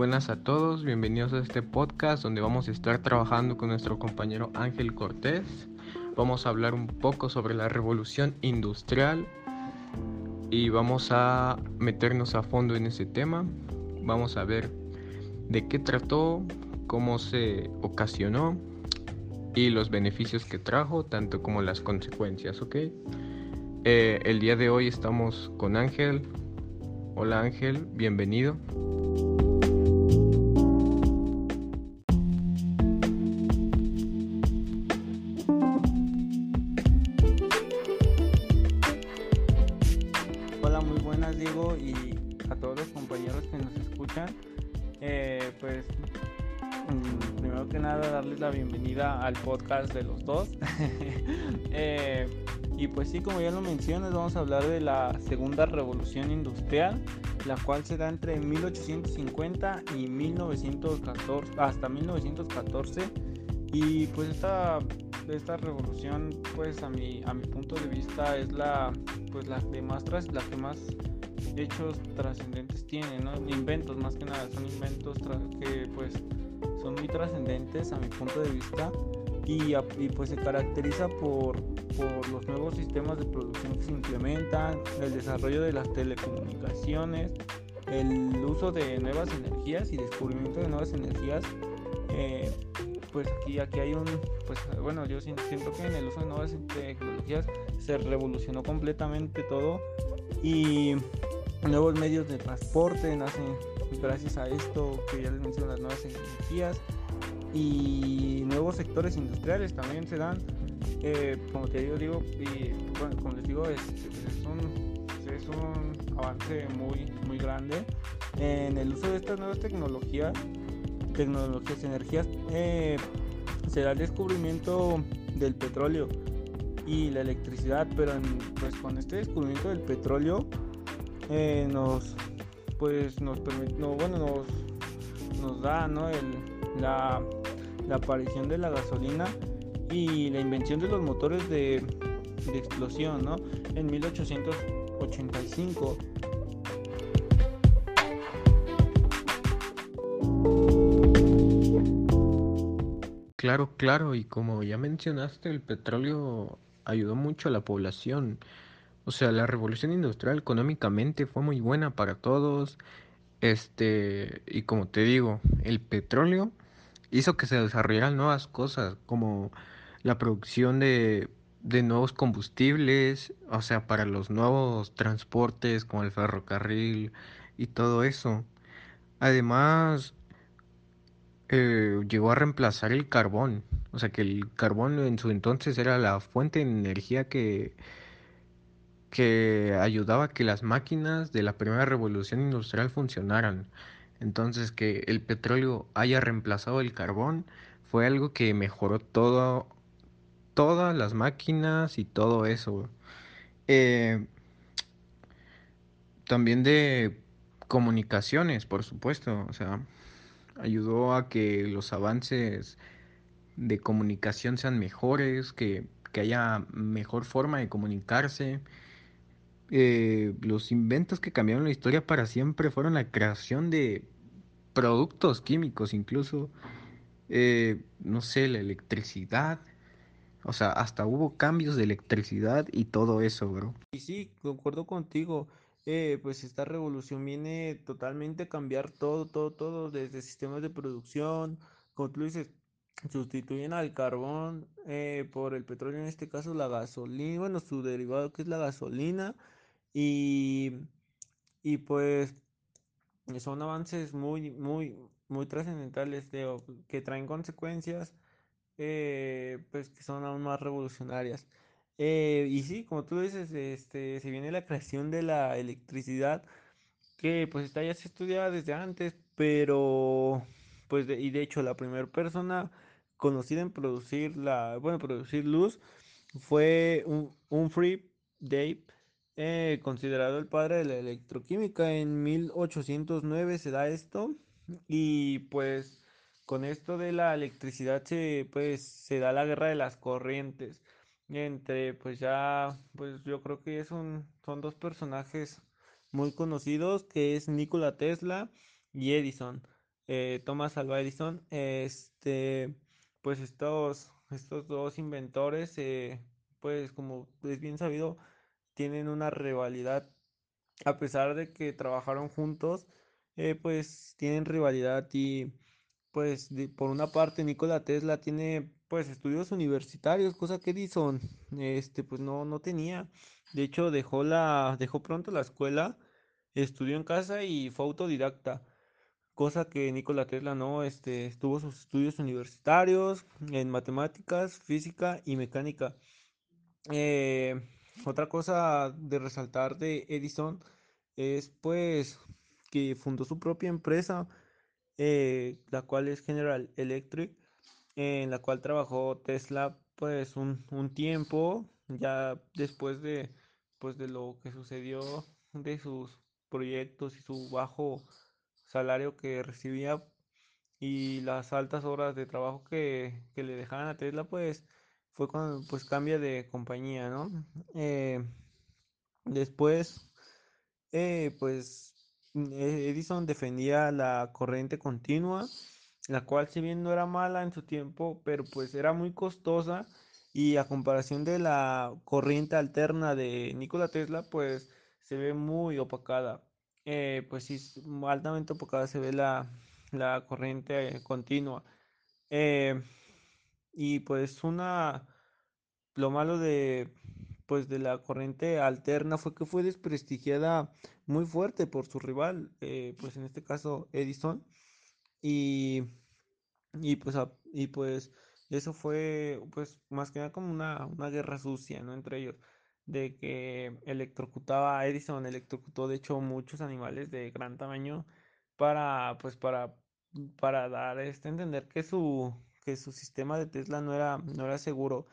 buenas a todos, bienvenidos a este podcast donde vamos a estar trabajando con nuestro compañero Ángel Cortés. Vamos a hablar un poco sobre la revolución industrial y vamos a meternos a fondo en ese tema. Vamos a ver de qué trató, cómo se ocasionó y los beneficios que trajo, tanto como las consecuencias, ¿ok? Eh, el día de hoy estamos con Ángel. Hola Ángel, bienvenido. Que nada darles la bienvenida al podcast de los dos. Eh, y pues sí, como ya lo mencionas, vamos a hablar de la segunda revolución industrial, la cual se da entre 1850 y 1914, hasta 1914. Y pues esta, esta revolución, pues a mi, a mi punto de vista, es la, pues la que más, la que más hechos trascendentes tiene, ¿no? Inventos más que nada, son inventos que pues son muy trascendentes a mi punto de vista y, y, pues se caracteriza por, por los nuevos sistemas de producción que se implementan, el desarrollo de las telecomunicaciones, el uso de nuevas energías y descubrimiento de nuevas energías. Eh, pues aquí, aquí hay un, pues bueno, yo siento que en el uso de nuevas tecnologías se revolucionó completamente todo y nuevos medios de transporte nacen gracias a esto que ya les mencioné, las nuevas energías y nuevos sectores industriales también se dan. Como te digo, digo como les digo, es, es, un, es un avance muy, muy grande en el uso de estas nuevas tecnologías, tecnologías, energías. Eh, se da el descubrimiento del petróleo y la electricidad, pero en, pues con este descubrimiento del petróleo eh, nos pues nos permite, no, bueno, nos, nos da ¿no? el, la, la, aparición de la gasolina y la invención de los motores de, de explosión ¿no? en 1885. Claro, claro, y como ya mencionaste, el petróleo ayudó mucho a la población. O sea, la revolución industrial económicamente fue muy buena para todos. Este, y como te digo, el petróleo hizo que se desarrollaran nuevas cosas, como la producción de, de nuevos combustibles, o sea, para los nuevos transportes, como el ferrocarril y todo eso. Además, eh, llegó a reemplazar el carbón. O sea que el carbón en su entonces era la fuente de energía que, que ayudaba a que las máquinas de la primera revolución industrial funcionaran. Entonces que el petróleo haya reemplazado el carbón fue algo que mejoró todo, todas las máquinas y todo eso. Eh, también de comunicaciones, por supuesto. O sea, ayudó a que los avances de comunicación sean mejores, que, que haya mejor forma de comunicarse. Eh, los inventos que cambiaron la historia para siempre fueron la creación de productos químicos, incluso, eh, no sé, la electricidad. O sea, hasta hubo cambios de electricidad y todo eso, bro. Y sí, concuerdo contigo. Eh, pues esta revolución viene totalmente a cambiar todo, todo, todo, desde sistemas de producción, como tú dices, sustituyen al carbón eh, por el petróleo, en este caso la gasolina, bueno, su derivado que es la gasolina, y, y pues son avances muy, muy, muy trascendentales de, que traen consecuencias eh, pues que son aún más revolucionarias. Eh, y sí, como tú dices, este, se viene la creación de la electricidad, que pues esta ya se estudiaba desde antes, pero pues de, y de hecho la primera persona conocida en producir la, bueno, producir luz fue un, un Free Dave, eh, considerado el padre de la electroquímica. En 1809 se da esto y pues con esto de la electricidad se pues se da la guerra de las corrientes entre pues ya pues yo creo que es un, son dos personajes muy conocidos que es Nikola Tesla y Edison eh, Thomas Alva Edison, este, pues estos, estos dos inventores, eh, pues como es bien sabido, tienen una rivalidad, a pesar de que trabajaron juntos, eh, pues tienen rivalidad y pues por una parte Nikola Tesla tiene pues estudios universitarios, cosa que Edison este pues no no tenía. De hecho, dejó la dejó pronto la escuela, estudió en casa y fue autodidacta, cosa que Nikola Tesla no, este estuvo sus estudios universitarios en matemáticas, física y mecánica. Eh, otra cosa de resaltar de Edison es pues que fundó su propia empresa eh, la cual es General Electric, en la cual trabajó Tesla pues un, un tiempo, ya después de pues de lo que sucedió de sus proyectos y su bajo salario que recibía y las altas horas de trabajo que, que le dejaban a Tesla pues fue cuando pues cambia de compañía, ¿no? Eh, después eh, pues eh, Edison defendía la corriente continua, la cual si bien no era mala en su tiempo, pero pues era muy costosa y a comparación de la corriente alterna de Nikola Tesla, pues se ve muy opacada. Pues sí, altamente opacada se ve la, la corriente continua. Eh, y pues una lo malo de, pues, de la corriente alterna fue que fue desprestigiada muy fuerte por su rival, eh, pues en este caso Edison, y, y pues, y pues eso fue pues más que nada como una, una guerra sucia, ¿no? Entre ellos, de que electrocutaba a Edison, electrocutó de hecho muchos animales de gran tamaño para, pues, para, para dar este entender que su, que su sistema de Tesla no era, no era seguro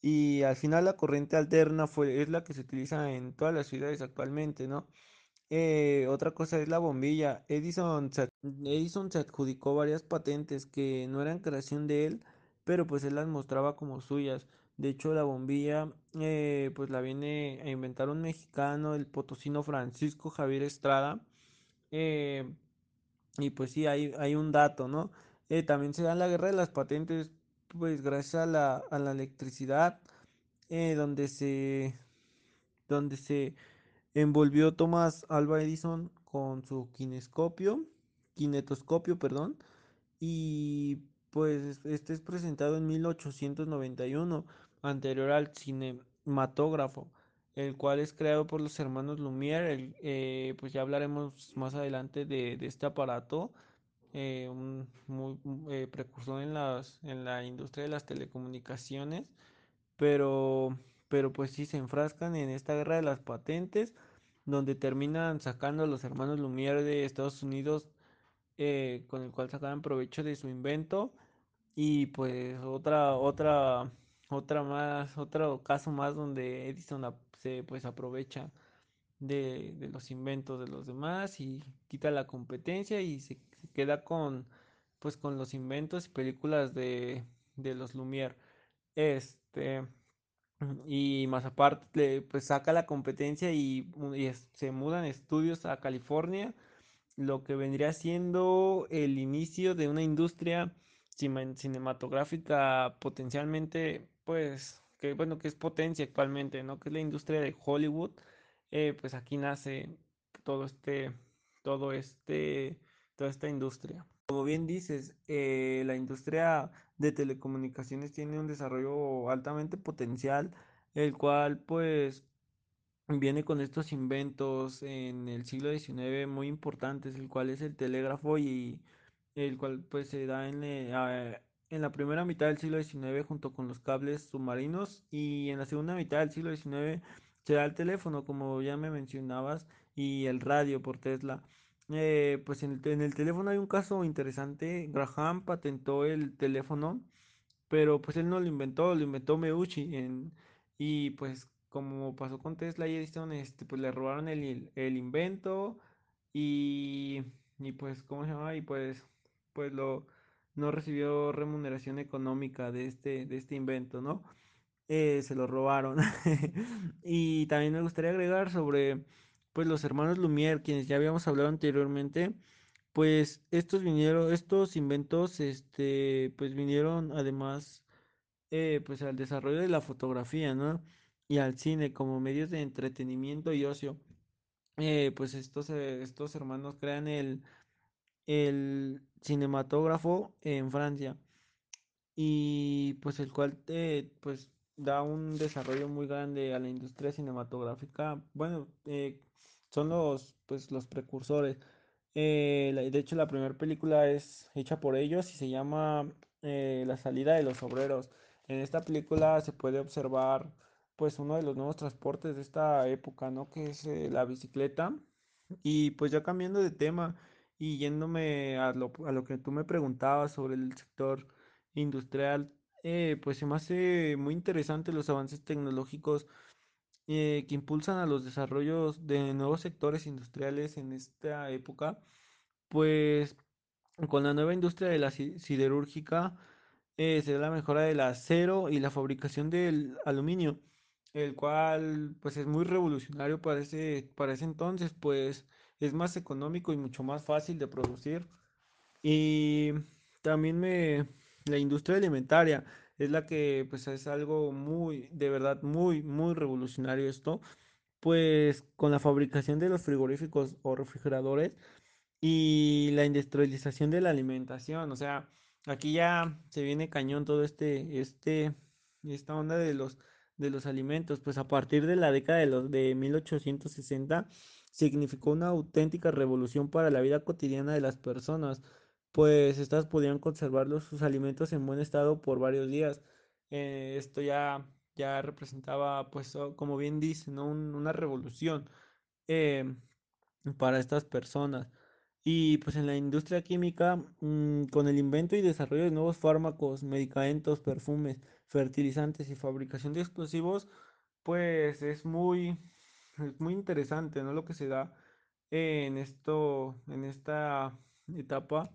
y al final la corriente alterna fue, es la que se utiliza en todas las ciudades actualmente, ¿no? Eh, otra cosa es la bombilla. Edison se, Edison se adjudicó varias patentes que no eran creación de él, pero pues él las mostraba como suyas. De hecho, la bombilla, eh, pues la viene a inventar un mexicano, el potosino Francisco Javier Estrada. eh, y pues sí, hay, hay un dato, ¿no? Eh, también se da la guerra de las patentes, pues gracias a la, a la electricidad eh, donde se, donde se envolvió Thomas Alva Edison con su kinescopio, kinetoscopio, perdón, y pues este es presentado en 1891, anterior al cinematógrafo, el cual es creado por los hermanos Lumière, eh, pues ya hablaremos más adelante de, de este aparato, eh, un muy un, eh, precursor en las, en la industria de las telecomunicaciones pero, pero pues sí se enfrascan en esta guerra de las patentes, donde terminan sacando a los hermanos Lumière de Estados Unidos, eh, con el cual sacaban provecho de su invento, y pues otra, otra, otra más, otro caso más donde Edison se pues aprovecha de, de los inventos de los demás y quita la competencia y se, se queda con pues con los inventos y películas de, de los Lumière. Este, y más aparte, pues saca la competencia y, y se mudan estudios a California, lo que vendría siendo el inicio de una industria cinematográfica potencialmente, pues, que bueno, que es potencia actualmente, ¿no? Que es la industria de Hollywood. Eh, pues aquí nace todo este, todo este, toda esta industria. Como bien dices, eh, la industria de telecomunicaciones tiene un desarrollo altamente potencial, el cual pues viene con estos inventos en el siglo XIX muy importantes, el cual es el telégrafo y el cual pues se da en, eh, en la primera mitad del siglo XIX junto con los cables submarinos y en la segunda mitad del siglo XIX se da el teléfono, como ya me mencionabas, y el radio por Tesla. Eh, pues en el, en el teléfono hay un caso interesante. Graham patentó el teléfono pero pues él no lo inventó, lo inventó Meucci y pues como pasó con Tesla y Edison, este, pues le robaron el, invento y, y pues, ¿cómo se llama? Y pues, pues lo, no recibió remuneración económica de este, de este invento, ¿no? Eh, se lo robaron. Y también me gustaría agregar sobre, pues, los hermanos Lumière, quienes ya habíamos hablado anteriormente, pues estos vinieron, estos inventos, este, pues vinieron además, eh, pues al desarrollo de la fotografía, ¿no? Y al cine como medios de entretenimiento y ocio. Eh, pues estos, eh, estos hermanos crean el, el cinematógrafo en Francia y pues el cual eh, pues da un desarrollo muy grande a la industria cinematográfica. Bueno, eh, son los pues los precursores. Eh, de hecho, la primera película es hecha por ellos y se llama eh, La salida de los obreros. En esta película se puede observar pues uno de los nuevos transportes de esta época, ¿no? Que es eh, la bicicleta. Y pues ya cambiando de tema y yéndome a lo, a lo que tú me preguntabas sobre el sector industrial, pues se me hace muy interesante los avances tecnológicos eh, que impulsan a los desarrollos de nuevos sectores industriales en esta época, pues con la nueva industria de la si- siderúrgica eh, se da la mejora del acero y la fabricación del aluminio, el cual pues es muy revolucionario para ese, para ese entonces, pues es más económico y mucho más fácil de producir. Y también me, la industria alimentaria es la que pues es algo muy, de verdad, muy, muy revolucionario esto, pues con la fabricación de los frigoríficos o refrigeradores y la industrialización de la alimentación. O sea, aquí ya se viene cañón todo este, este, esta onda de los, de los alimentos. Pues a partir de la década de los de 1860 significó una auténtica revolución para la vida cotidiana de las personas, pues estas podían conservar sus alimentos en buen estado por varios días. Eh, esto ya, ya representaba, pues, como bien dice, ¿no? Un- una revolución. em, para estas personas. Y pues en la industria química, mm, con el invento y desarrollo de nuevos fármacos, medicamentos, perfumes, fertilizantes y fabricación de explosivos, pues es muy, es muy interesante, ¿no? Lo que se da en esto, en esta etapa.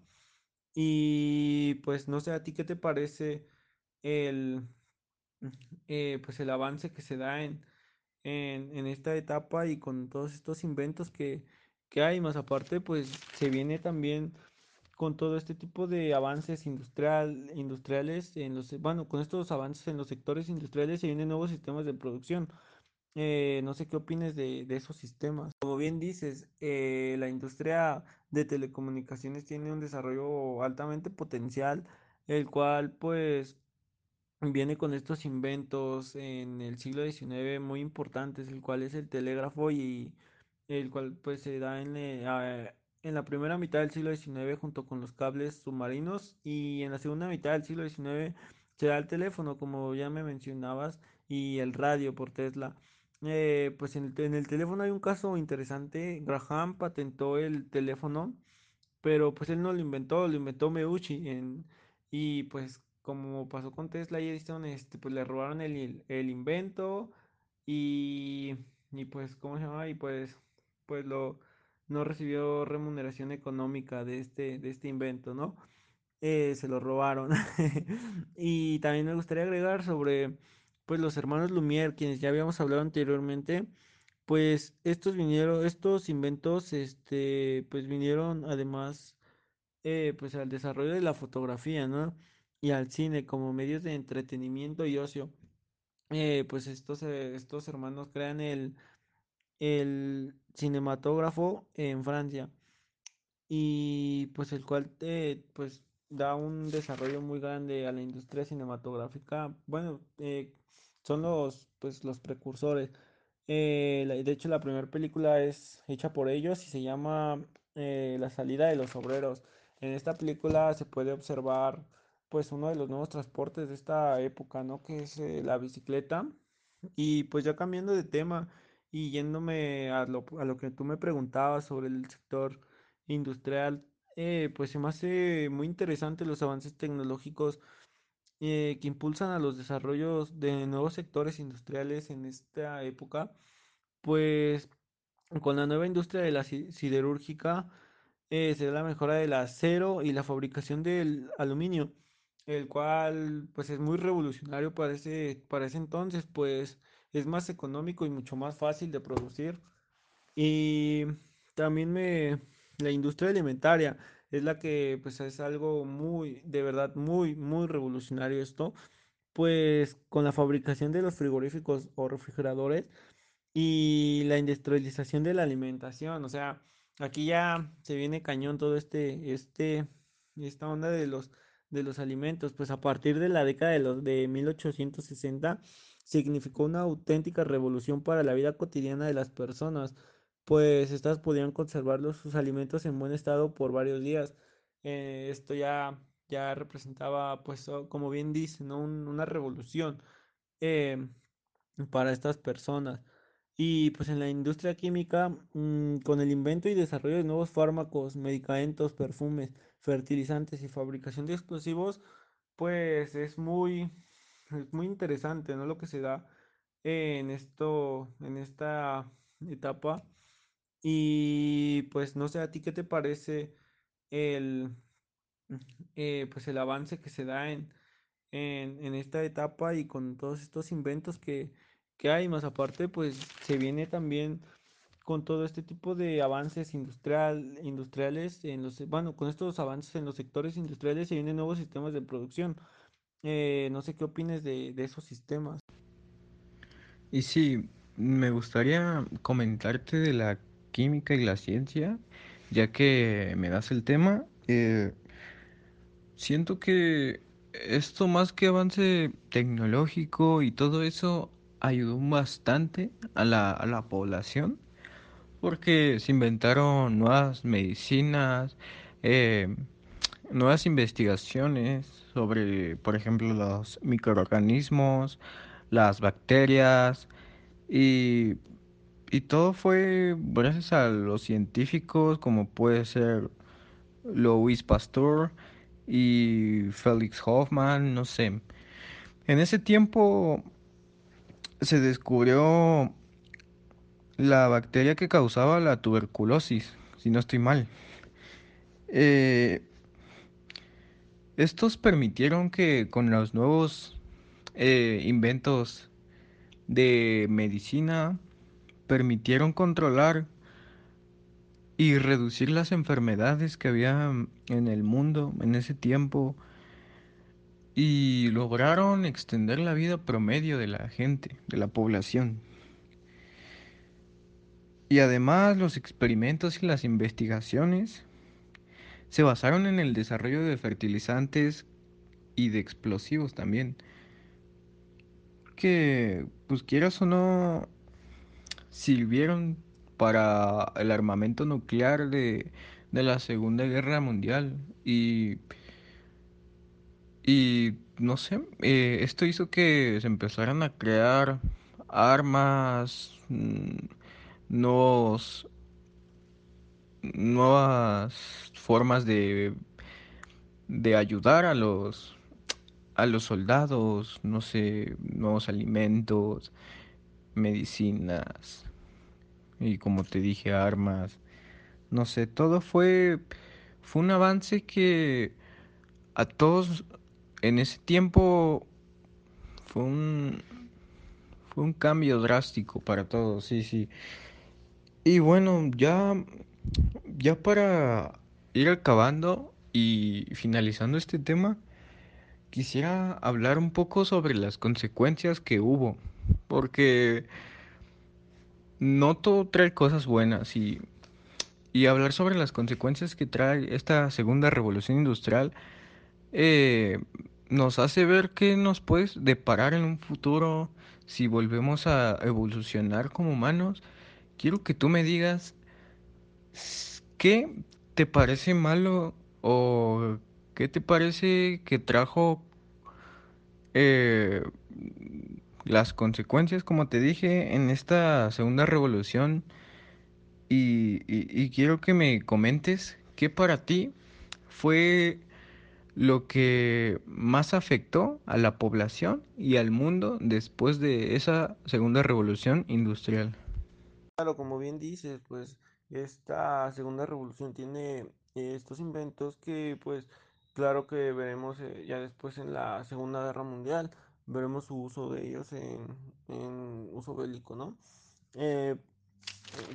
Y pues no sé, ¿a ti qué te parece el, eh, pues el avance que se da en, en, en esta etapa y con todos estos inventos que, que hay, más aparte, pues se viene también con todo este tipo de avances industrial, industriales en los, bueno, con estos avances en los sectores industriales se vienen nuevos sistemas de producción. Eh, no sé qué opines de, esos sistemas. Como bien dices, eh, la industria de telecomunicaciones tiene un desarrollo altamente potencial, el cual pues viene con estos inventos en el siglo XIX muy importantes, el cual es el telégrafo y el cual pues se da en, eh, en la primera mitad del siglo XIX junto con los cables submarinos y en la segunda mitad del siglo XIX se da el teléfono, como ya me mencionabas, y el radio por Tesla. Eh, pues en el, teléfono hay un caso interesante, Graham patentó el teléfono pero pues él no lo inventó, lo inventó Meucci y pues como pasó con Tesla y Edison, este, pues le robaron el, el invento y, y pues, ¿cómo se llama? Y pues, pues lo, no recibió remuneración económica de este, de este invento, ¿no? Eh, se lo robaron. Y también me gustaría agregar sobre, pues, los hermanos Lumière, quienes ya habíamos hablado anteriormente, pues estos vinieron, estos inventos, este, pues vinieron además eh, pues al desarrollo de la fotografía, ¿no? Y al cine como medios de entretenimiento y ocio. Eh, pues estos, eh, estos hermanos crean el, el cinematógrafo en Francia y pues el cual eh, pues da un desarrollo muy grande a la industria cinematográfica. Bueno, eh, son los pues los precursores. Eh, de hecho, la primera película es hecha por ellos y se llama eh, La salida de los obreros. En esta película se puede observar pues uno de los nuevos transportes de esta época, ¿no? Que es eh, la bicicleta. Y pues ya cambiando de tema y yéndome a lo, a lo que tú me preguntabas sobre el sector industrial, pues se me hace muy interesante los avances tecnológicos eh, que impulsan a los desarrollos de nuevos sectores industriales en esta época, pues con la nueva industria de la si- siderúrgica eh, se da la mejora del acero y la fabricación del aluminio, el cual pues es muy revolucionario para ese, para ese entonces, pues es más económico y mucho más fácil de producir. Y también me, la industria alimentaria es la que pues es algo muy, de verdad, muy, muy revolucionario esto, pues con la fabricación de los frigoríficos o refrigeradores y la industrialización de la alimentación, o sea, aquí ya se viene cañón todo este, este, esta onda de los, de los alimentos, pues a partir de la década de los de 1860 significó una auténtica revolución para la vida cotidiana de las personas, pues estas podían conservar sus alimentos en buen estado por varios días. Eh, esto ya, ya representaba, pues, como bien dice, una revolución. em, para estas personas. Y pues en la industria química, mm, con el invento y desarrollo de nuevos fármacos, medicamentos, perfumes, fertilizantes y fabricación de explosivos, pues es muy, es muy interesante, ¿no? Lo que se da en esto, en esta etapa. Y pues no sé, ¿a ti qué te parece el, eh, pues el avance que se da en, en, en esta etapa y con todos estos inventos que, que hay, más aparte, pues se viene también con todo este tipo de avances industrial, industriales en los, bueno, con estos avances en los sectores industriales se vienen nuevos sistemas de producción. Eh, no sé qué opines de, de esos sistemas. Y sí, me gustaría comentarte de la química y la ciencia, ya que me das el tema. Eh, siento que esto más que avance tecnológico y todo eso ayudó bastante a la, a la población, porque se inventaron nuevas medicinas, eh, nuevas investigaciones sobre, por ejemplo, los microorganismos, las bacterias y, y todo fue gracias a los científicos como puede ser Louis Pasteur y Felix Hoffman, no sé. En ese tiempo se descubrió la bacteria que causaba la tuberculosis, si no estoy mal. Eh, estos permitieron que con los nuevos eh, inventos de medicina permitieron controlar y reducir las enfermedades que había en el mundo en ese tiempo y lograron extender la vida promedio de la gente, de la población. Y además los experimentos y las investigaciones se basaron en el desarrollo de fertilizantes y de explosivos también, que pues quieras o no sirvieron para el armamento nuclear de, de la Segunda Guerra Mundial. Y, y no sé, eh, esto hizo que se empezaran a crear armas, mm, nuevos, nuevas formas de, de ayudar a los, a los soldados, no sé, nuevos alimentos, medicinas y como te dije, armas. No sé, todo fue, fue un avance que a todos en ese tiempo fue un, fue un cambio drástico para todos, sí, sí. Y bueno, ya, ya para ir acabando y finalizando este tema, quisiera hablar un poco sobre las consecuencias que hubo, porque no todo trae cosas buenas y, y hablar sobre las consecuencias que trae esta segunda revolución industrial eh, nos hace ver qué nos puede deparar en un futuro si volvemos a evolucionar como humanos. Quiero que tú me digas qué te parece malo o qué te parece que trajo eh, las consecuencias, como te dije, en esta segunda revolución y, y- quiero que me comentes qué para ti fue lo que más afectó a la población y al mundo después de esa segunda revolución industrial. Claro, como bien dices, pues esta segunda revolución tiene eh, estos inventos que pues claro que veremos eh, ya después en la Segunda Guerra Mundial, veremos su uso de ellos en, en uso bélico, ¿no? Eh,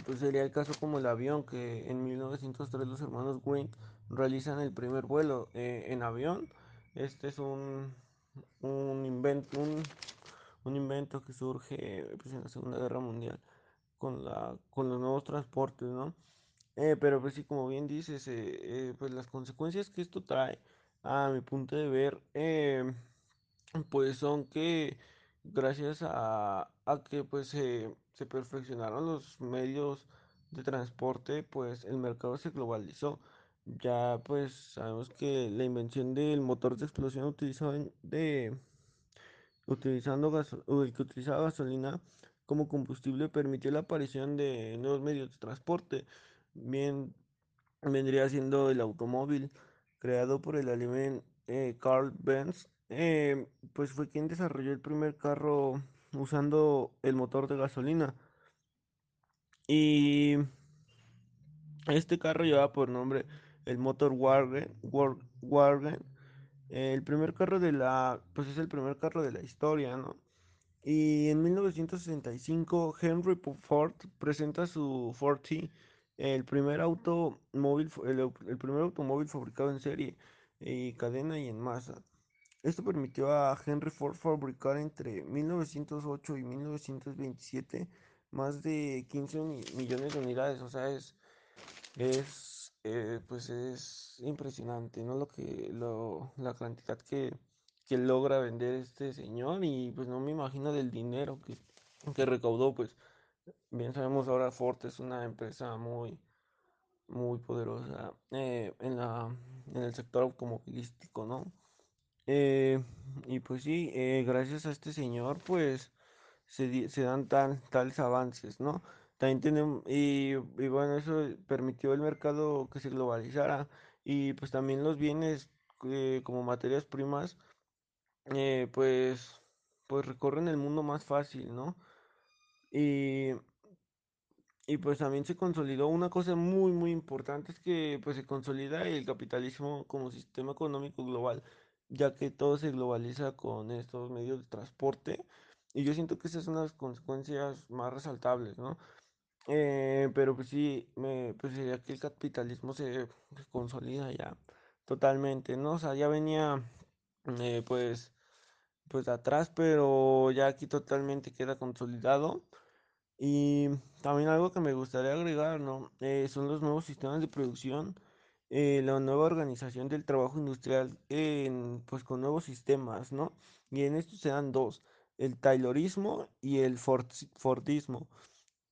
pues sería el caso como el avión, que en 1903 los hermanos Wright realizan el primer vuelo eh, en avión. Este es un, un invento, un, un invento que surge pues, en la Segunda Guerra Mundial con, la, con los nuevos transportes, ¿no? Eh, pero pues sí, como bien dices, eh, pues las consecuencias que esto trae, a mi punto de ver, pues son que gracias a, a que pues se se perfeccionaron los medios de transporte, pues el mercado se globalizó. Ya pues sabemos que la invención del motor de explosión utilizado de utilizando el que utilizaba gasolina como combustible permitió la aparición de nuevos medios de transporte. Bien, vendría siendo el automóvil creado por el alemán eh, Carl Benz. Eh, pues fue quien desarrolló el primer carro usando el motor de gasolina. Y este carro llevaba por nombre el Motor Wagen, War- Wagen. El primer carro de la, pues es el primer carro de la historia, ¿no? Y en 1965 Henry Ford presenta su Ford T, el primer automóvil, el primer automóvil fabricado en serie y cadena y en masa. Esto permitió a Henry Ford fabricar entre 1908 y 1927 más de 15 uni- millones de unidades. O sea, es, es eh, pues es impresionante, ¿no? Lo que, lo, la cantidad que, que logra vender este señor y pues no me imagino del dinero que, que recaudó. Pues bien sabemos ahora Ford es una empresa muy, muy poderosa eh, en la, en el sector automovilístico, ¿no? Eh, y pues sí, eh, gracias a este señor, pues se, dan tal, tales avances, ¿no? También tenemos, y, y bueno, eso permitió el mercado que se globalizara y pues también los bienes eh, como materias primas, eh, pues, pues recorren el mundo más fácil, ¿no? Y y pues también se consolidó una cosa muy muy importante es que pues se consolida el capitalismo como sistema económico global, ya que todo se globaliza con estos medios de transporte y yo siento que esas son las consecuencias más resaltables, ¿no? Eh, pero pues sí, me, pues sería que el capitalismo se, se consolida ya totalmente, ¿no? O sea, ya venía eh, pues pues atrás, pero ya aquí totalmente queda consolidado. Y también algo que me gustaría agregar, ¿no? Eh, son los nuevos sistemas de producción, eh, la nueva organización del trabajo industrial, en, pues con nuevos sistemas, ¿no? Y en estos se dan dos, el Taylorismo y el Ford- Fordismo.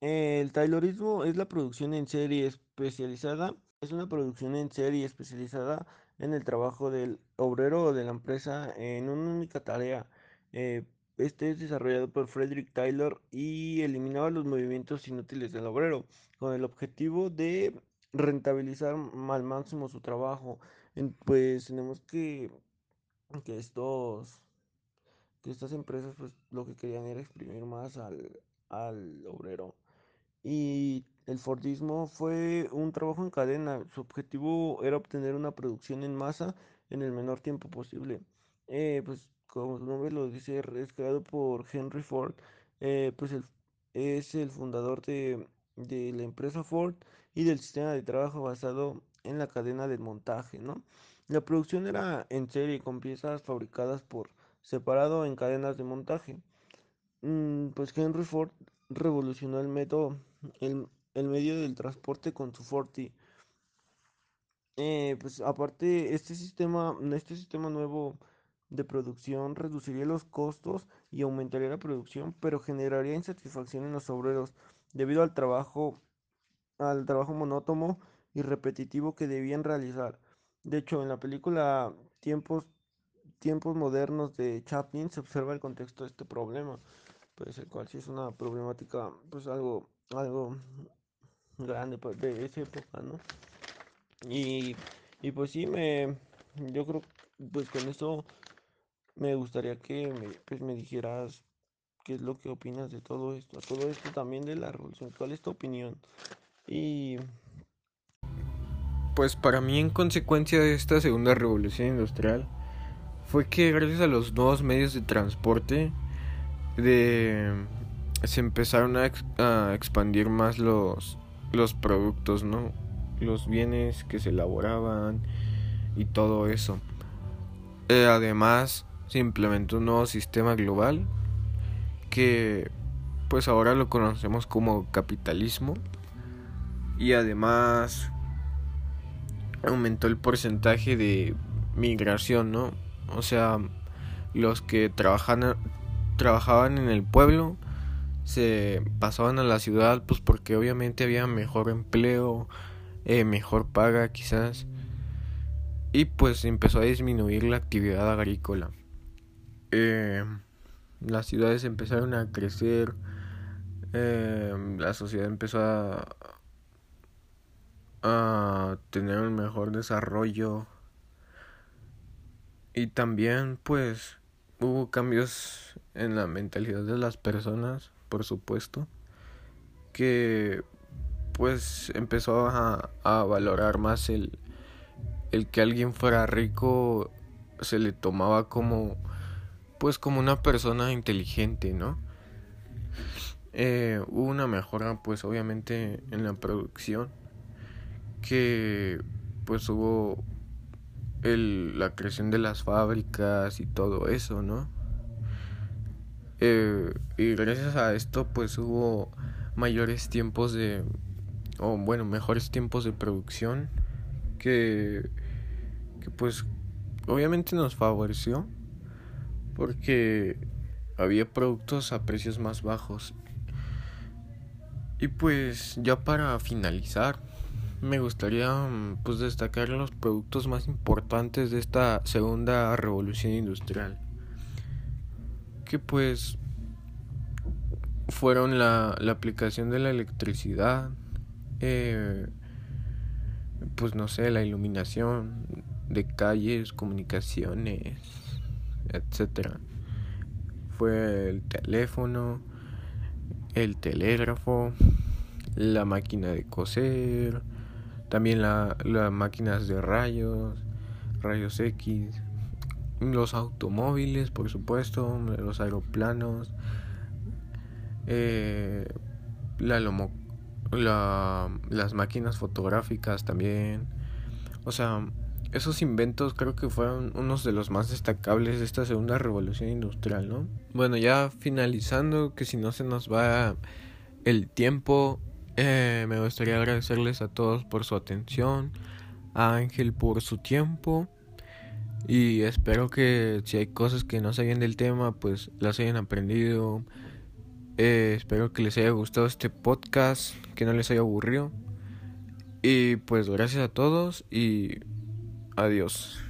El Taylorismo es la producción en serie especializada, es una producción en serie especializada en el trabajo del obrero o de la empresa en una única tarea. Eh, este es desarrollado por Frederick Taylor y eliminaba los movimientos inútiles del obrero con el objetivo de rentabilizar al máximo su trabajo. Pues tenemos que, que estos, que estas empresas pues lo que querían era exprimir más al, al obrero. Y el Fordismo fue un trabajo en cadena. Su objetivo era obtener una producción en masa en el menor tiempo posible. Eh, pues como su nombre lo dice, es creado por Henry Ford. eh, pues es el fundador de, de la empresa Ford y del sistema de trabajo basado en la cadena de montaje, ¿no? La producción era en serie con piezas fabricadas por separado en cadenas de montaje. Mm, pues Henry Ford revolucionó el método, el, el medio del transporte con su Ford T. Eh, pues aparte, este sistema, este sistema nuevo de producción reduciría los costos y aumentaría la producción, pero generaría insatisfacción en los obreros debido al trabajo, al trabajo monótono y repetitivo que debían realizar. De hecho, en la película Tiempos, Tiempos Modernos de Chaplin se observa el contexto de este problema pues el cual sí es una problemática, pues algo, algo grande pues, de esa época, ¿no? Y, y pues sí, me, yo creo, pues con eso me gustaría que me, pues me dijeras qué es lo que opinas de todo esto, todo esto también de la revolución, cuál es tu opinión. Y Pues para mí en consecuencia de esta segunda revolución industrial fue que gracias a los nuevos medios de transporte de se empezaron a, expandir más los, los productos, ¿no? Los bienes que se elaboraban y todo eso. Eh, además, se implementó un nuevo sistema global que pues ahora lo conocemos como capitalismo y además aumentó el porcentaje de migración, ¿no? O sea, los que trabajan, trabajaban en el pueblo se pasaban a la ciudad pues porque obviamente había mejor empleo, eh, mejor paga quizás y pues empezó a disminuir la actividad agrícola. Eh, las ciudades empezaron a crecer, eh, la sociedad empezó a, a tener un mejor desarrollo y también pues hubo cambios en la mentalidad de las personas, por supuesto, que pues empezó a, a valorar más el, el que alguien fuera rico se le tomaba como pues como una persona inteligente, ¿no? Eh, hubo una mejora pues obviamente en la producción que pues hubo el, la creación de las fábricas y todo eso, ¿no? Eh, y gracias a esto pues hubo mayores tiempos de o bueno mejores tiempos de producción que que pues obviamente nos favoreció porque había productos a precios más bajos. Y pues ya para finalizar, me gustaría pues destacar los productos más importantes de esta segunda revolución industrial. Que pues fueron la, la aplicación de la electricidad, eh, pues no sé, la iluminación, de calles, comunicaciones, etcétera. Fue el teléfono, el telégrafo, la máquina de coser, también las máquinas de rayos, rayos X, los automóviles, por supuesto, los aeroplanos, eh, la, la, las máquinas fotográficas también. O sea, esos inventos creo que fueron unos de los más destacables de esta segunda revolución industrial, ¿no? Bueno, ya finalizando, que si no se nos va el tiempo, eh, me gustaría agradecerles a todos por su atención, a Ángel por su tiempo y espero que si hay cosas que no sabían del tema, pues las hayan aprendido. Eh, espero que les haya gustado este podcast, que no les haya aburrido. Y pues gracias a todos y Adiós.